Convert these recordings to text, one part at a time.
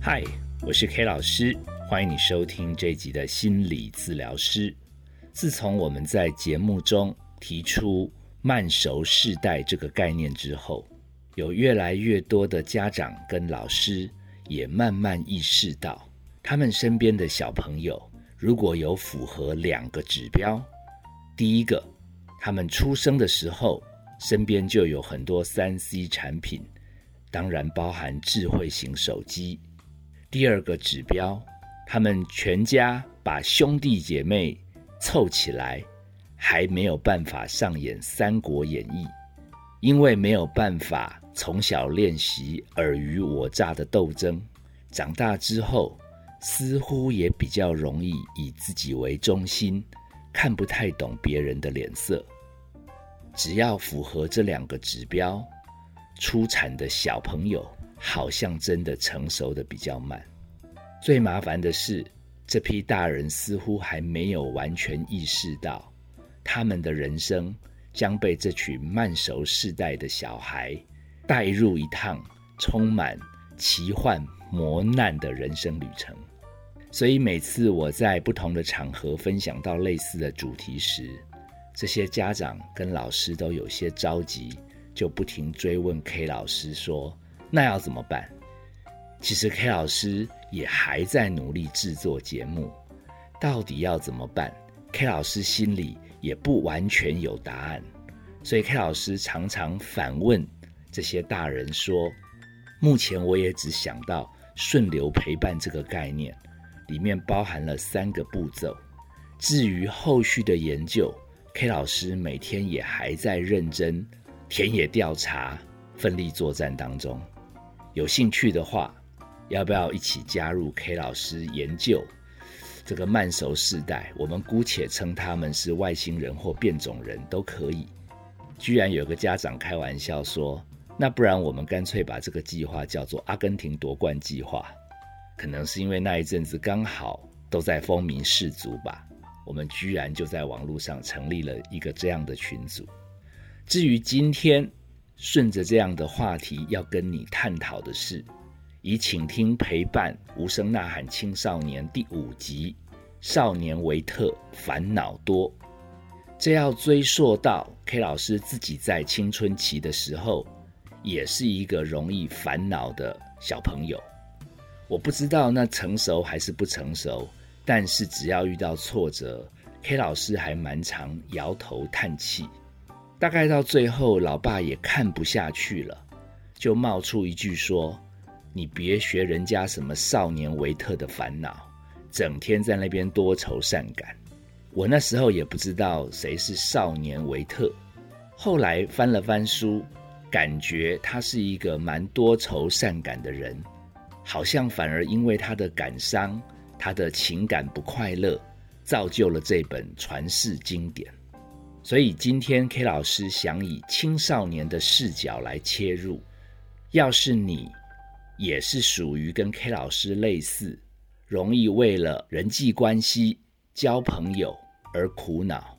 嗨，我是 K 老师，欢迎你收听这集的心理治疗师。自从我们在节目中提出慢熟世代这个概念之后，有越来越多的家长跟老师也慢慢意识到，他们身边的小朋友如果有符合两个指标，第一个，他们出生的时候身边就有很多三 C 产品，当然包含智慧型手机；第二个指标，他们全家把兄弟姐妹凑起来，还没有办法上演《三国演义》，因为没有办法。从小练习尔虞我诈的斗争，长大之后似乎也比较容易以自己为中心，看不太懂别人的脸色。只要符合这两个指标，出产的小朋友好像真的成熟的比较慢。最麻烦的是，这批大人似乎还没有完全意识到，他们的人生将被这群慢熟世代的小孩。带入一趟充满奇幻磨难的人生旅程，所以每次我在不同的场合分享到类似的主题时，这些家长跟老师都有些着急，就不停追问 K 老师说：“那要怎么办？”其实 K 老师也还在努力制作节目，到底要怎么办？K 老师心里也不完全有答案，所以 K 老师常常反问。这些大人说：“目前我也只想到顺流陪伴这个概念，里面包含了三个步骤。至于后续的研究，K 老师每天也还在认真田野调查、奋力作战当中。有兴趣的话，要不要一起加入 K 老师研究这个慢熟世代？我们姑且称他们是外星人或变种人都可以。”居然有个家长开玩笑说。那不然我们干脆把这个计划叫做“阿根廷夺冠计划”，可能是因为那一阵子刚好都在风靡世足吧。我们居然就在网络上成立了一个这样的群组。至于今天顺着这样的话题要跟你探讨的是，以倾听陪伴无声呐喊青少年第五集“少年维特烦恼多”，这要追溯到 K 老师自己在青春期的时候。也是一个容易烦恼的小朋友，我不知道那成熟还是不成熟，但是只要遇到挫折，K 老师还蛮常摇头叹气。大概到最后，老爸也看不下去了，就冒出一句说：“你别学人家什么少年维特的烦恼，整天在那边多愁善感。”我那时候也不知道谁是少年维特，后来翻了翻书。感觉他是一个蛮多愁善感的人，好像反而因为他的感伤，他的情感不快乐，造就了这本传世经典。所以今天 K 老师想以青少年的视角来切入。要是你也是属于跟 K 老师类似，容易为了人际关系、交朋友而苦恼，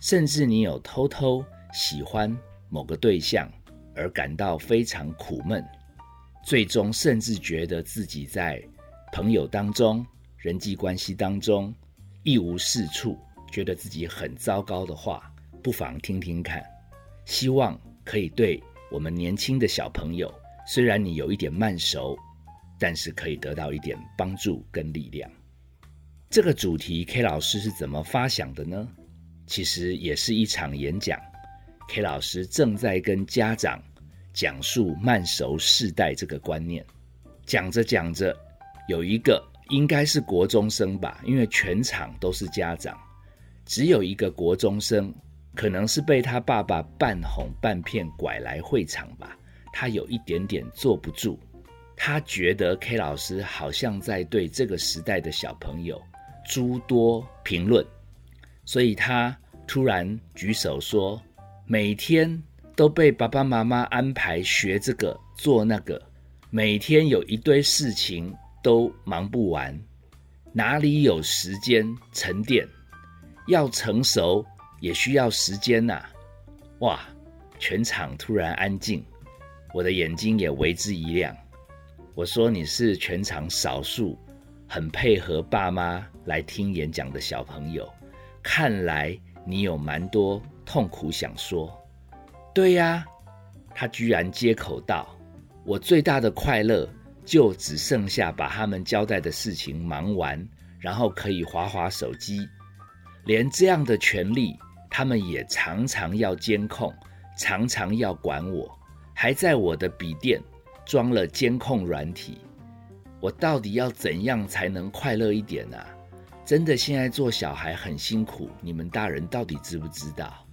甚至你有偷偷喜欢某个对象。而感到非常苦闷，最终甚至觉得自己在朋友当中、人际关系当中一无是处，觉得自己很糟糕的话，不妨听听看，希望可以对我们年轻的小朋友，虽然你有一点慢熟，但是可以得到一点帮助跟力量。这个主题 K 老师是怎么发想的呢？其实也是一场演讲。K 老师正在跟家长讲述慢熟世代这个观念，讲着讲着，有一个应该是国中生吧，因为全场都是家长，只有一个国中生，可能是被他爸爸半哄半骗拐来会场吧，他有一点点坐不住，他觉得 K 老师好像在对这个时代的小朋友诸多评论，所以他突然举手说。每天都被爸爸妈妈安排学这个做那个，每天有一堆事情都忙不完，哪里有时间沉淀？要成熟也需要时间呐！哇，全场突然安静，我的眼睛也为之一亮。我说你是全场少数很配合爸妈来听演讲的小朋友，看来你有蛮多痛苦想说。对呀，他居然接口道：“我最大的快乐就只剩下把他们交代的事情忙完，然后可以划划手机。连这样的权利，他们也常常要监控，常常要管我，还在我的笔电装了监控软体。我到底要怎样才能快乐一点呢？真的，现在做小孩很辛苦，你们大人到底知不知道？”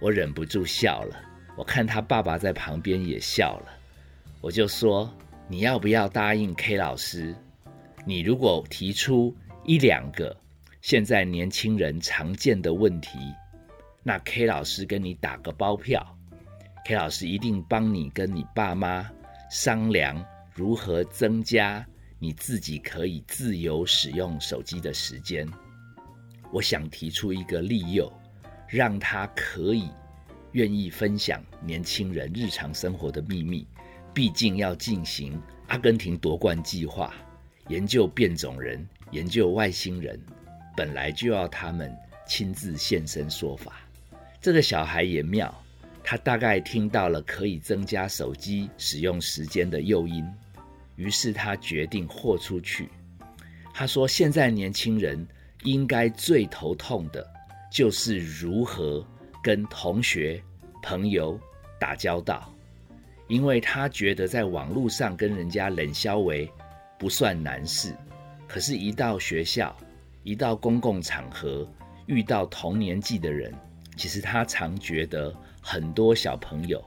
我忍不住笑了，我看他爸爸在旁边也笑了，我就说：“你要不要答应 K 老师？你如果提出一两个现在年轻人常见的问题，那 K 老师跟你打个包票，K 老师一定帮你跟你爸妈商量如何增加你自己可以自由使用手机的时间。”我想提出一个利诱。让他可以愿意分享年轻人日常生活的秘密，毕竟要进行阿根廷夺冠计划，研究变种人，研究外星人，本来就要他们亲自现身说法。这个小孩也妙，他大概听到了可以增加手机使用时间的诱因，于是他决定豁出去。他说：“现在年轻人应该最头痛的。”就是如何跟同学、朋友打交道，因为他觉得在网络上跟人家冷消为不算难事，可是，一到学校，一到公共场合，遇到同年纪的人，其实他常觉得很多小朋友，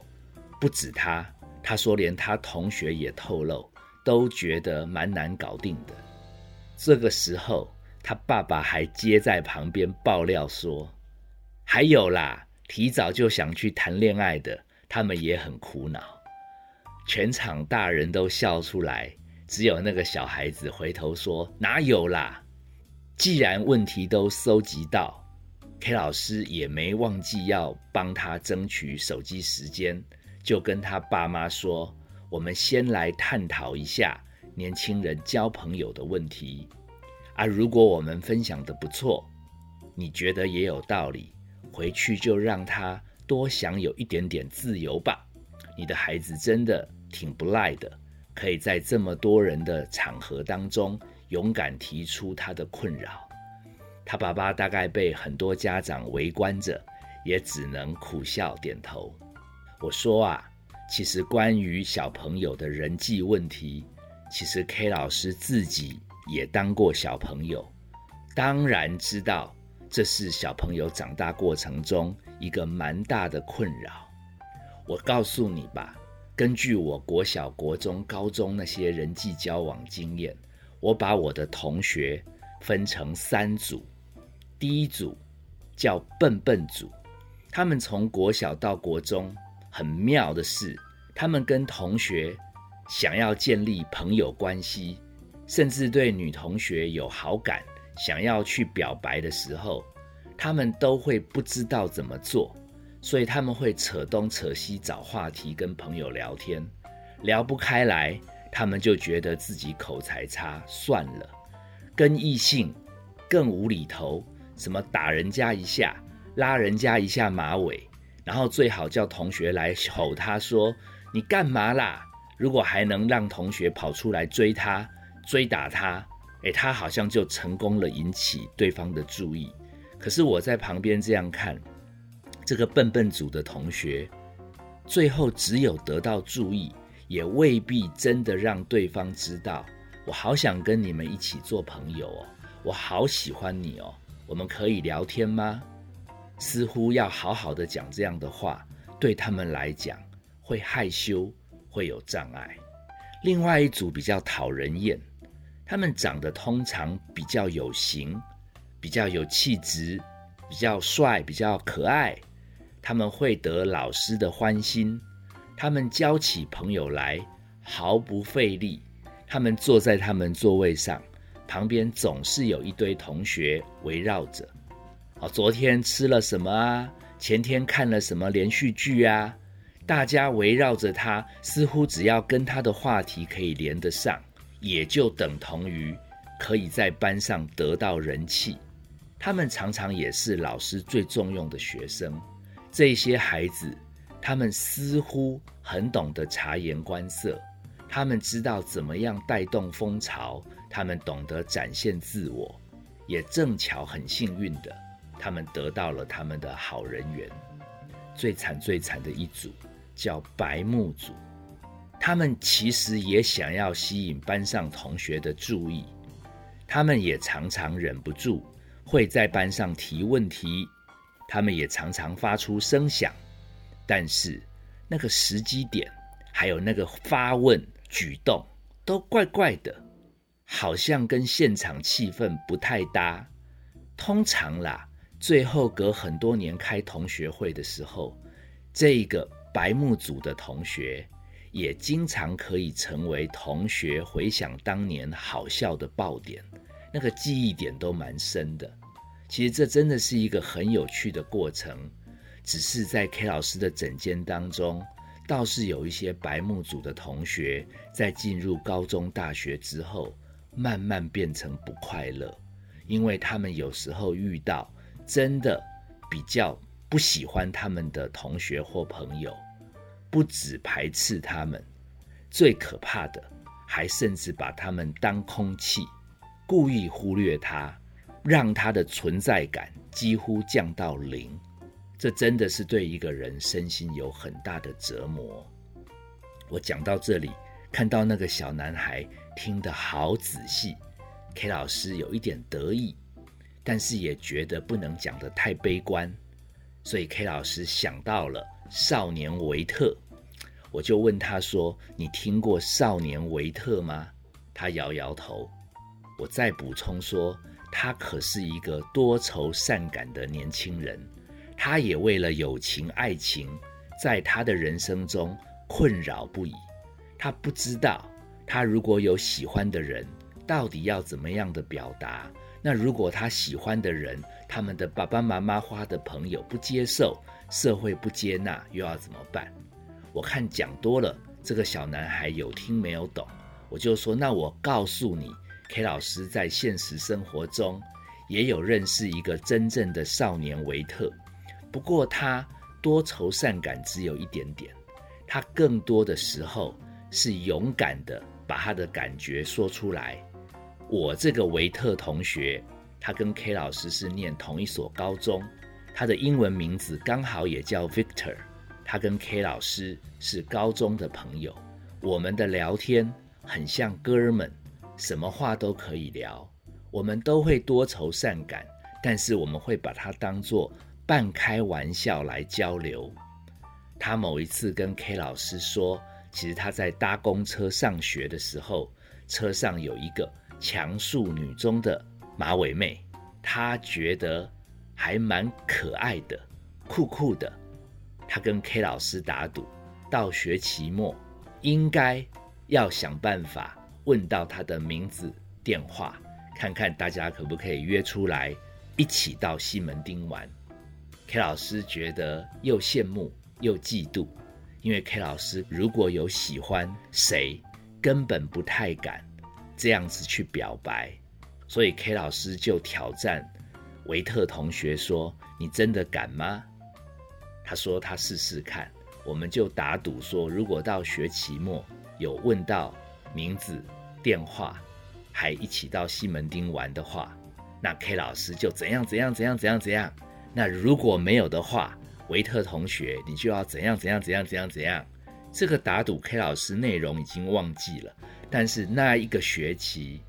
不止他，他说连他同学也透露，都觉得蛮难搞定的。这个时候。他爸爸还接在旁边爆料说：“还有啦，提早就想去谈恋爱的，他们也很苦恼。”全场大人都笑出来，只有那个小孩子回头说：“哪有啦？既然问题都搜集到，K 老师也没忘记要帮他争取手机时间，就跟他爸妈说：‘我们先来探讨一下年轻人交朋友的问题。’”啊，如果我们分享的不错，你觉得也有道理，回去就让他多享有一点点自由吧。你的孩子真的挺不赖的，可以在这么多人的场合当中勇敢提出他的困扰。他爸爸大概被很多家长围观着，也只能苦笑点头。我说啊，其实关于小朋友的人际问题，其实 K 老师自己。也当过小朋友，当然知道这是小朋友长大过程中一个蛮大的困扰。我告诉你吧，根据我国小、国中、高中那些人际交往经验，我把我的同学分成三组。第一组叫笨笨组，他们从国小到国中，很妙的是，他们跟同学想要建立朋友关系。甚至对女同学有好感，想要去表白的时候，他们都会不知道怎么做，所以他们会扯东扯西找话题跟朋友聊天，聊不开来，他们就觉得自己口才差，算了。跟异性更无厘头，什么打人家一下，拉人家一下马尾，然后最好叫同学来吼他说：“你干嘛啦？”如果还能让同学跑出来追他。追打他，诶，他好像就成功了，引起对方的注意。可是我在旁边这样看，这个笨笨组的同学，最后只有得到注意，也未必真的让对方知道。我好想跟你们一起做朋友哦，我好喜欢你哦，我们可以聊天吗？似乎要好好的讲这样的话，对他们来讲会害羞，会有障碍。另外一组比较讨人厌。他们长得通常比较有型，比较有气质，比较帅，比较可爱。他们会得老师的欢心，他们交起朋友来毫不费力。他们坐在他们座位上，旁边总是有一堆同学围绕着。哦，昨天吃了什么啊？前天看了什么连续剧啊？大家围绕着他，似乎只要跟他的话题可以连得上，也就等同于可以在班上得到人气。他们常常也是老师最重用的学生。这些孩子，他们似乎很懂得察言观色，他们知道怎么样带动风潮，他们懂得展现自我，也正巧很幸运的，他们得到了他们的好人缘。最惨最惨的一组。叫白木组，他们其实也想要吸引班上同学的注意，他们也常常忍不住会在班上提问题，他们也常常发出声响，但是那个时机点还有那个发问举动都怪怪的，好像跟现场气氛不太搭。通常啦，最后隔很多年开同学会的时候，这个。白木组的同学也经常可以成为同学回想当年好笑的爆点，那个记忆点都蛮深的。其实这真的是一个很有趣的过程，只是在 K 老师的诊间当中，倒是有一些白木组的同学在进入高中、大学之后，慢慢变成不快乐，因为他们有时候遇到真的比较不喜欢他们的同学或朋友。不止排斥他们，最可怕的还甚至把他们当空气，故意忽略他，让他的存在感几乎降到零。这真的是对一个人身心有很大的折磨。我讲到这里，看到那个小男孩听得好仔细，K 老师有一点得意，但是也觉得不能讲得太悲观，所以 K 老师想到了少年维特。我就问他说：“你听过少年维特吗？”他摇摇头。我再补充说：“他可是一个多愁善感的年轻人，他也为了友情、爱情，在他的人生中困扰不已。他不知道，他如果有喜欢的人，到底要怎么样的表达？那如果他喜欢的人，他们的爸爸妈妈花的朋友不接受，社会不接纳，又要怎么办？”我看讲多了，这个小男孩有听没有懂，我就说：那我告诉你，K 老师在现实生活中也有认识一个真正的少年维特，不过他多愁善感只有一点点，他更多的时候是勇敢的把他的感觉说出来。我这个维特同学，他跟 K 老师是念同一所高中，他的英文名字刚好也叫 Victor。他跟 K 老师是高中的朋友，我们的聊天很像哥们，什么话都可以聊。我们都会多愁善感，但是我们会把它当作半开玩笑来交流。他某一次跟 K 老师说，其实他在搭公车上学的时候，车上有一个强树女中的马尾妹，他觉得还蛮可爱的，酷酷的。他跟 K 老师打赌，到学期末应该要想办法问到他的名字、电话，看看大家可不可以约出来一起到西门町玩。K 老师觉得又羡慕又嫉妒，因为 K 老师如果有喜欢谁，根本不太敢这样子去表白，所以 K 老师就挑战维特同学说：“你真的敢吗？”他说他试试看，我们就打赌说，如果到学期末有问到名字、电话，还一起到西门町玩的话，那 K 老师就怎样怎样怎样怎样怎样。那如果没有的话，维特同学你就要怎样怎样怎样怎样怎样。这个打赌 K 老师内容已经忘记了，但是那一个学期，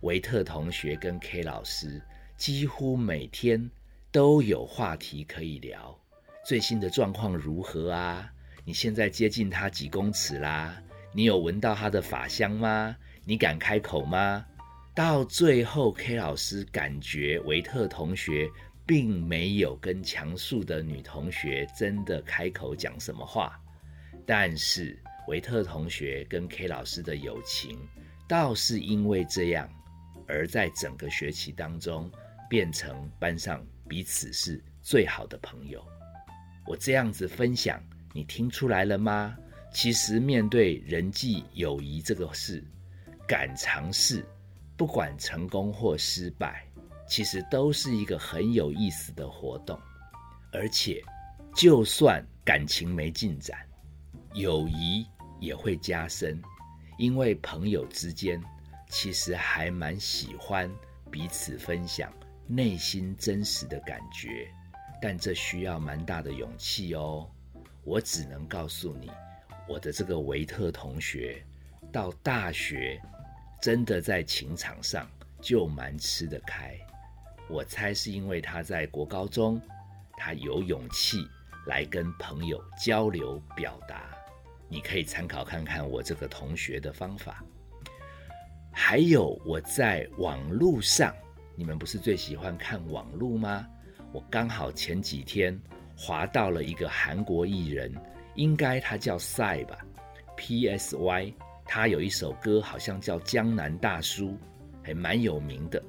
维特同学跟 K 老师几乎每天都有话题可以聊。最新的状况如何啊？你现在接近他几公尺啦？你有闻到他的法香吗？你敢开口吗？到最后，K 老师感觉维特同学并没有跟强树的女同学真的开口讲什么话，但是维特同学跟 K 老师的友情倒是因为这样，而在整个学期当中变成班上彼此是最好的朋友。我这样子分享，你听出来了吗？其实面对人际友谊这个事，敢尝试，不管成功或失败，其实都是一个很有意思的活动。而且，就算感情没进展，友谊也会加深，因为朋友之间其实还蛮喜欢彼此分享内心真实的感觉，但这需要蛮大的勇气哦。我只能告诉你。我的这个维特同学，到大学真的在情场上就蛮吃得开。我猜是因为他在国高中，他有勇气来跟朋友交流表达。你可以参考看看我这个同学的方法。还有我在网络上，你们不是最喜欢看网络吗？我刚好前几天滑到了一个韩国艺人。应该他叫赛吧，P S Y，他有一首歌好像叫《江南大叔》，还蛮有名的。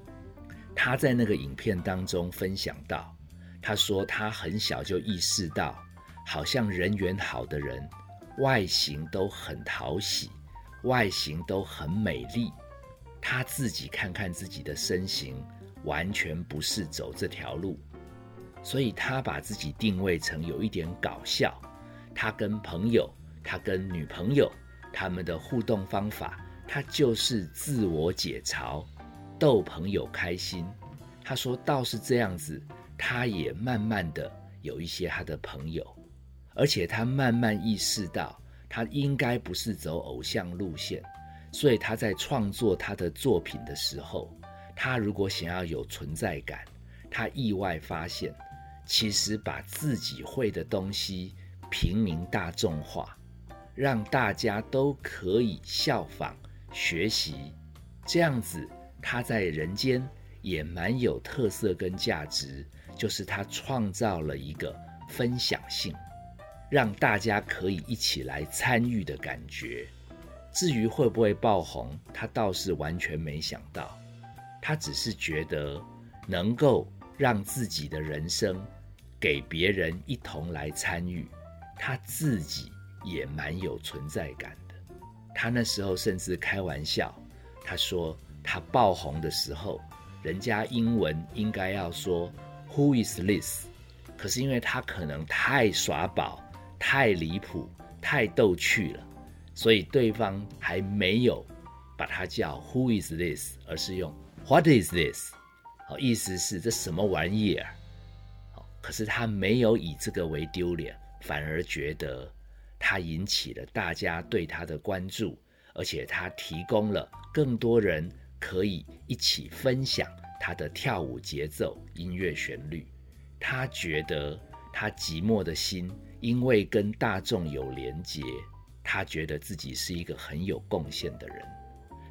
他在那个影片当中分享到，他说他很小就意识到，好像人缘好的人，外形都很讨喜，外形都很美丽。他自己看看自己的身形，完全不是走这条路，所以他把自己定位成有一点搞笑。他跟朋友，他跟女朋友，他们的互动方法，他就是自我解嘲，逗朋友开心。他说倒是这样子，他也慢慢的有一些他的朋友，而且他慢慢意识到，他应该不是走偶像路线，所以他在创作他的作品的时候，他如果想要有存在感，他意外发现，其实把自己会的东西。平民大众化，让大家都可以效仿学习，这样子他在人间也蛮有特色跟价值。就是他创造了一个分享性，让大家可以一起来参与的感觉。至于会不会爆红，他倒是完全没想到。他只是觉得能够让自己的人生给别人一同来参与。他自己也蛮有存在感的。他那时候甚至开玩笑，他说他爆红的时候，人家英文应该要说 “Who is this？” 可是因为他可能太耍宝、太离谱、太逗趣了，所以对方还没有把他叫 “Who is this？” 而是用 “What is this？” 好，意思是这什么玩意儿？好，可是他没有以这个为丢脸。反而觉得他引起了大家对他的关注，而且他提供了更多人可以一起分享他的跳舞节奏、音乐旋律。他觉得他寂寞的心因为跟大众有连结，他觉得自己是一个很有贡献的人。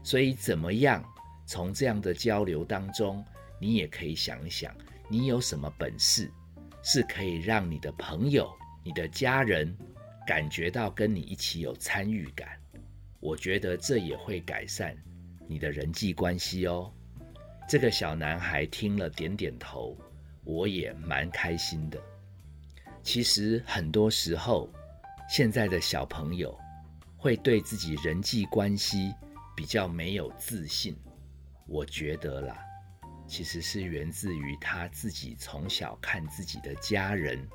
所以，怎么样从这样的交流当中，你也可以想一想，你有什么本事是可以让你的朋友。你的家人感觉到跟你一起有参与感，我觉得这也会改善你的人际关系哦。这个小男孩听了点点头，我也蛮开心的。其实很多时候，现在的小朋友会对自己人际关系比较没有自信，我觉得啦，其实是源自于他自己从小看自己的家人。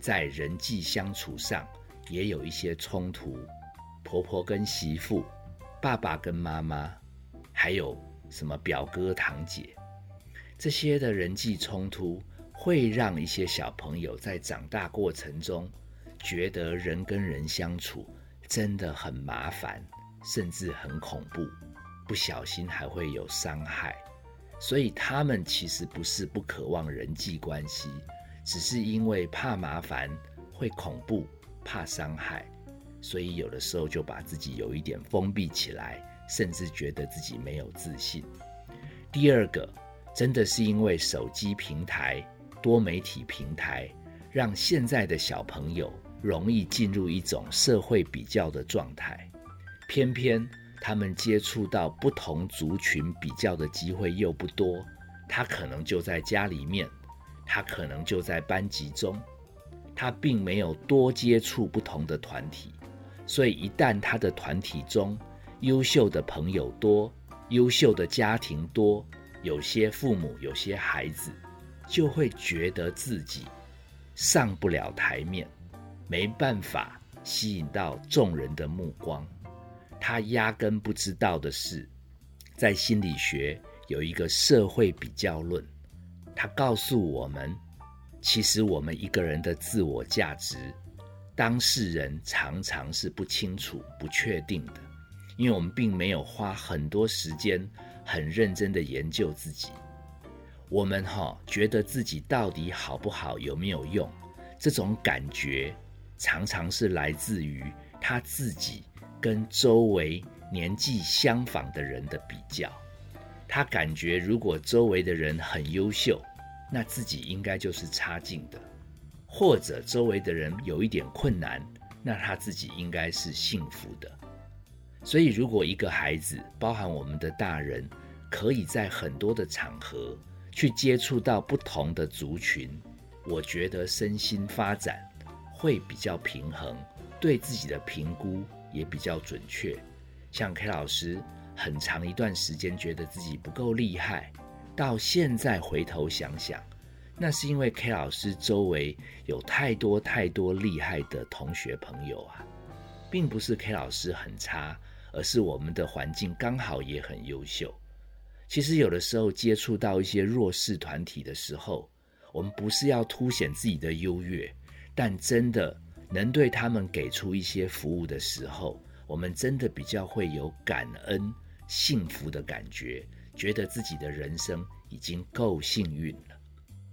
在人际相处上也有一些冲突，婆婆跟媳妇，爸爸跟妈妈，还有什么表哥堂姐，这些的人际冲突会让一些小朋友在长大过程中觉得人跟人相处真的很麻烦，甚至很恐怖，不小心还会有伤害，所以他们其实不是不渴望人际关系。只是因为怕麻烦、会恐怖、怕伤害，所以有的时候就把自己有一点封闭起来，甚至觉得自己没有自信。第二个，真的是因为手机平台、多媒体平台，让现在的小朋友容易进入一种社会比较的状态，偏偏他们接触到不同族群比较的机会又不多，他可能就在家里面。他可能就在班级中，他并没有多接触不同的团体，所以一旦他的团体中优秀的朋友多，优秀的家庭多，有些父母，有些孩子，就会觉得自己上不了台面，没办法吸引到众人的目光。他压根不知道的是，在心理学有一个社会比较论，他告诉我们。其实我们一个人的自我价值，当事人常常是不清楚、不确定的，因为我们并没有花很多时间、很认真的研究自己。我们哈觉得自己到底好不好、有没有用，这种感觉常常是来自于他自己跟周围年纪相仿的人的比较。他感觉如果周围的人很优秀。那自己应该就是差劲的，或者周围的人有一点困难，那他自己应该是幸福的。所以，如果一个孩子，包含我们的大人，可以在很多的场合去接触到不同的族群，我觉得身心发展会比较平衡，对自己的评估也比较准确。像 K 老师，很长一段时间觉得自己不够厉害。到现在回头想想，那是因为 K 老师周围有太多太多厉害的同学朋友啊，并不是 K 老师很差，而是我们的环境刚好也很优秀。其实有的时候接触到一些弱势团体的时候，我们不是要凸显自己的优越，但真的能对他们给出一些服务的时候，我们真的比较会有感恩、幸福的感觉。觉得自己的人生已经够幸运了。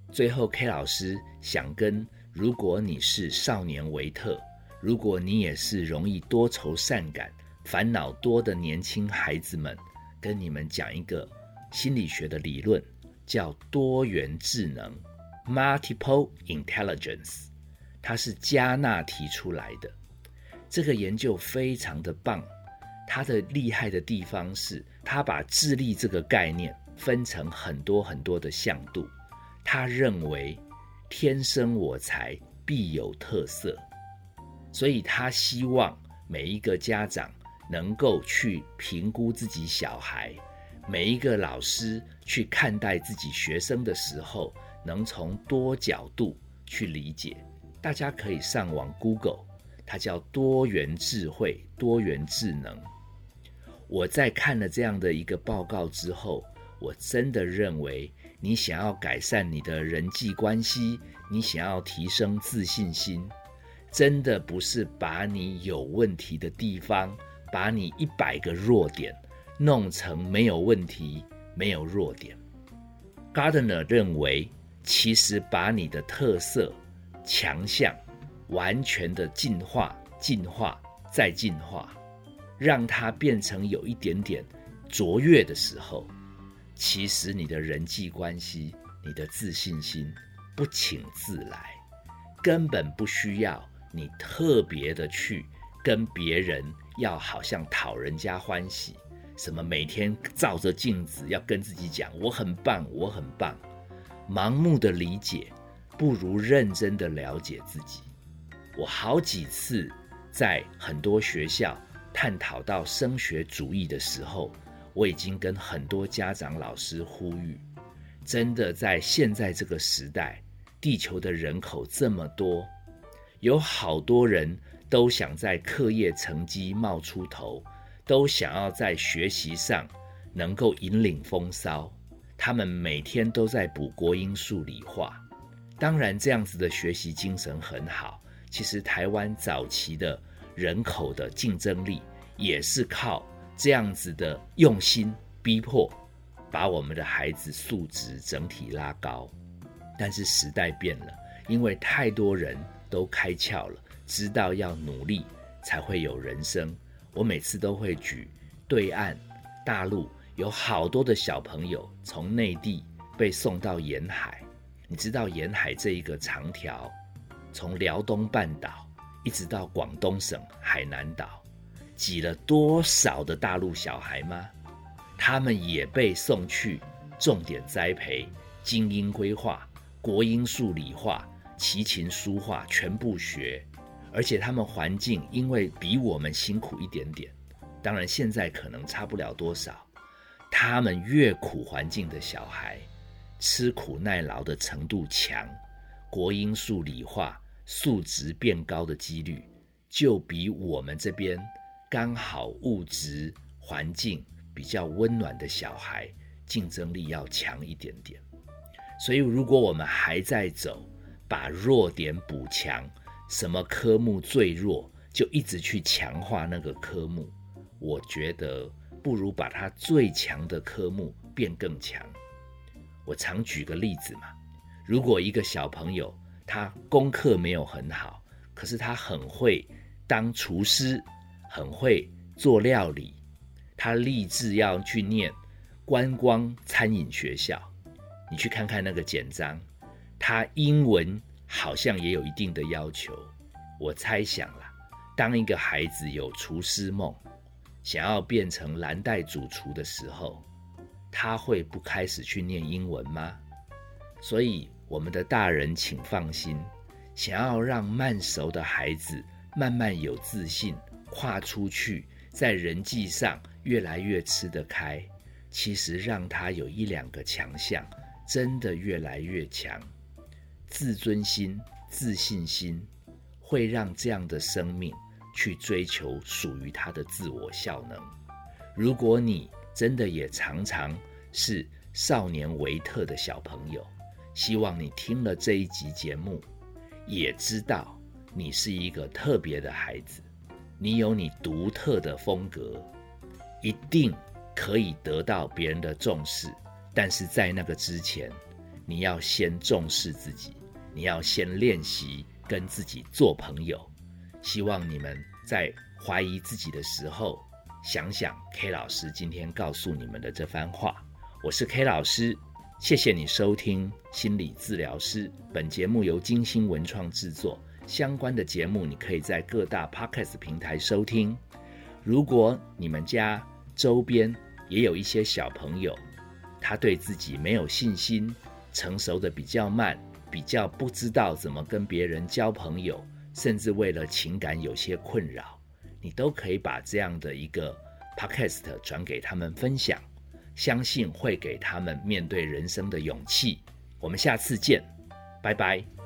最后，K 老师想跟如果你是少年维特，如果你也是容易多愁善感、烦恼多的年轻孩子们，跟你们讲一个心理学的理论，叫多元智能 （Multiple Intelligence）。它是加纳提出来的。这个研究非常的棒。它的厉害的地方是，他把智力这个概念分成很多很多的向度。他认为，天生我材必有特色，所以他希望每一个家长能够去评估自己小孩，每一个老师去看待自己学生的时候，能从多角度去理解。大家可以上网 Google，它叫多元智慧、多元智能。我在看了这样的一个报告之后，我真的认为，你想要改善你的人际关系，你想要提升自信心，真的不是把你有问题的地方，把你一百个弱点弄成没有问题、没有弱点。Gardner 认为，其实把你的特色、强项完全的进化、进化再进化。让它变成有一点点卓越的时候，其实你的人际关系、你的自信心不请自来，根本不需要你特别的去跟别人要好像讨人家欢喜，什么每天照着镜子要跟自己讲我很棒，我很棒，盲目的理解不如认真的了解自己。我好几次在很多学校。探讨到升学主义的时候，我已经跟很多家长、老师呼吁：真的在现在这个时代，地球的人口这么多，有好多人都想在课业成绩冒出头，都想要在学习上能够引领风骚。他们每天都在补国英数理化，当然这样子的学习精神很好。其实台湾早期的。人口的竞争力也是靠这样子的用心逼迫，把我们的孩子素质整体拉高。但是时代变了，因为太多人都开窍了，知道要努力才会有人生。我每次都会举对岸大陆有好多的小朋友从内地被送到沿海，你知道沿海这一个长条，从辽东半岛。一直到广东省海南岛，挤了多少的大陆小孩吗？他们也被送去重点栽培、精英规划、国英数理化，琴书画全部学，而且他们环境因为比我们辛苦一点点，当然现在可能差不了多少。他们越苦环境的小孩，吃苦耐劳的程度强，国英数理化素质变高的几率，就比我们这边刚好物质环境比较温暖的小孩竞争力要强一点点。所以，如果我们还在走，把弱点补强，什么科目最弱，就一直去强化那个科目，我觉得不如把它最强的科目变更强。我常举个例子嘛，如果一个小朋友他功课没有很好，可是他很会当厨师，很会做料理，他立志要去念观光餐饮学校。你去看看那个简章，他英文好像也有一定的要求。我猜想啦，当一个孩子有厨师梦，想要变成蓝带主厨的时候，他会不开始去念英文吗？所以，我们的大人请放心，想要让慢熟的孩子慢慢有自信，跨出去，在人际上越来越吃得开，其实让他有一两个强项。真的越来越强，自尊心、自信心会让这样的生命去追求属于他的自我效能。如果你真的也常常是少年维特的小朋友，希望你听了这一集节目，也知道你是一个特别的孩子，你有你独特的风格，一定可以得到别人的重视。但是在那个之前，你要先重视自己，你要先练习跟自己做朋友。希望你们在怀疑自己的时候，想想 K 老师今天告诉你们的这番话。我是 K 老师，谢谢你收听心理治疗师。本节目由金星文创制作，相关的节目你可以在各大 Podcast 平台收听。如果你们家周边也有一些小朋友，他对自己没有信心，成熟的比较慢，比较不知道怎么跟别人交朋友，甚至为了情感有些困扰，你都可以把这样的一个 podcast 转给他们分享，相信会给他们面对人生的勇气。我们下次见，拜拜。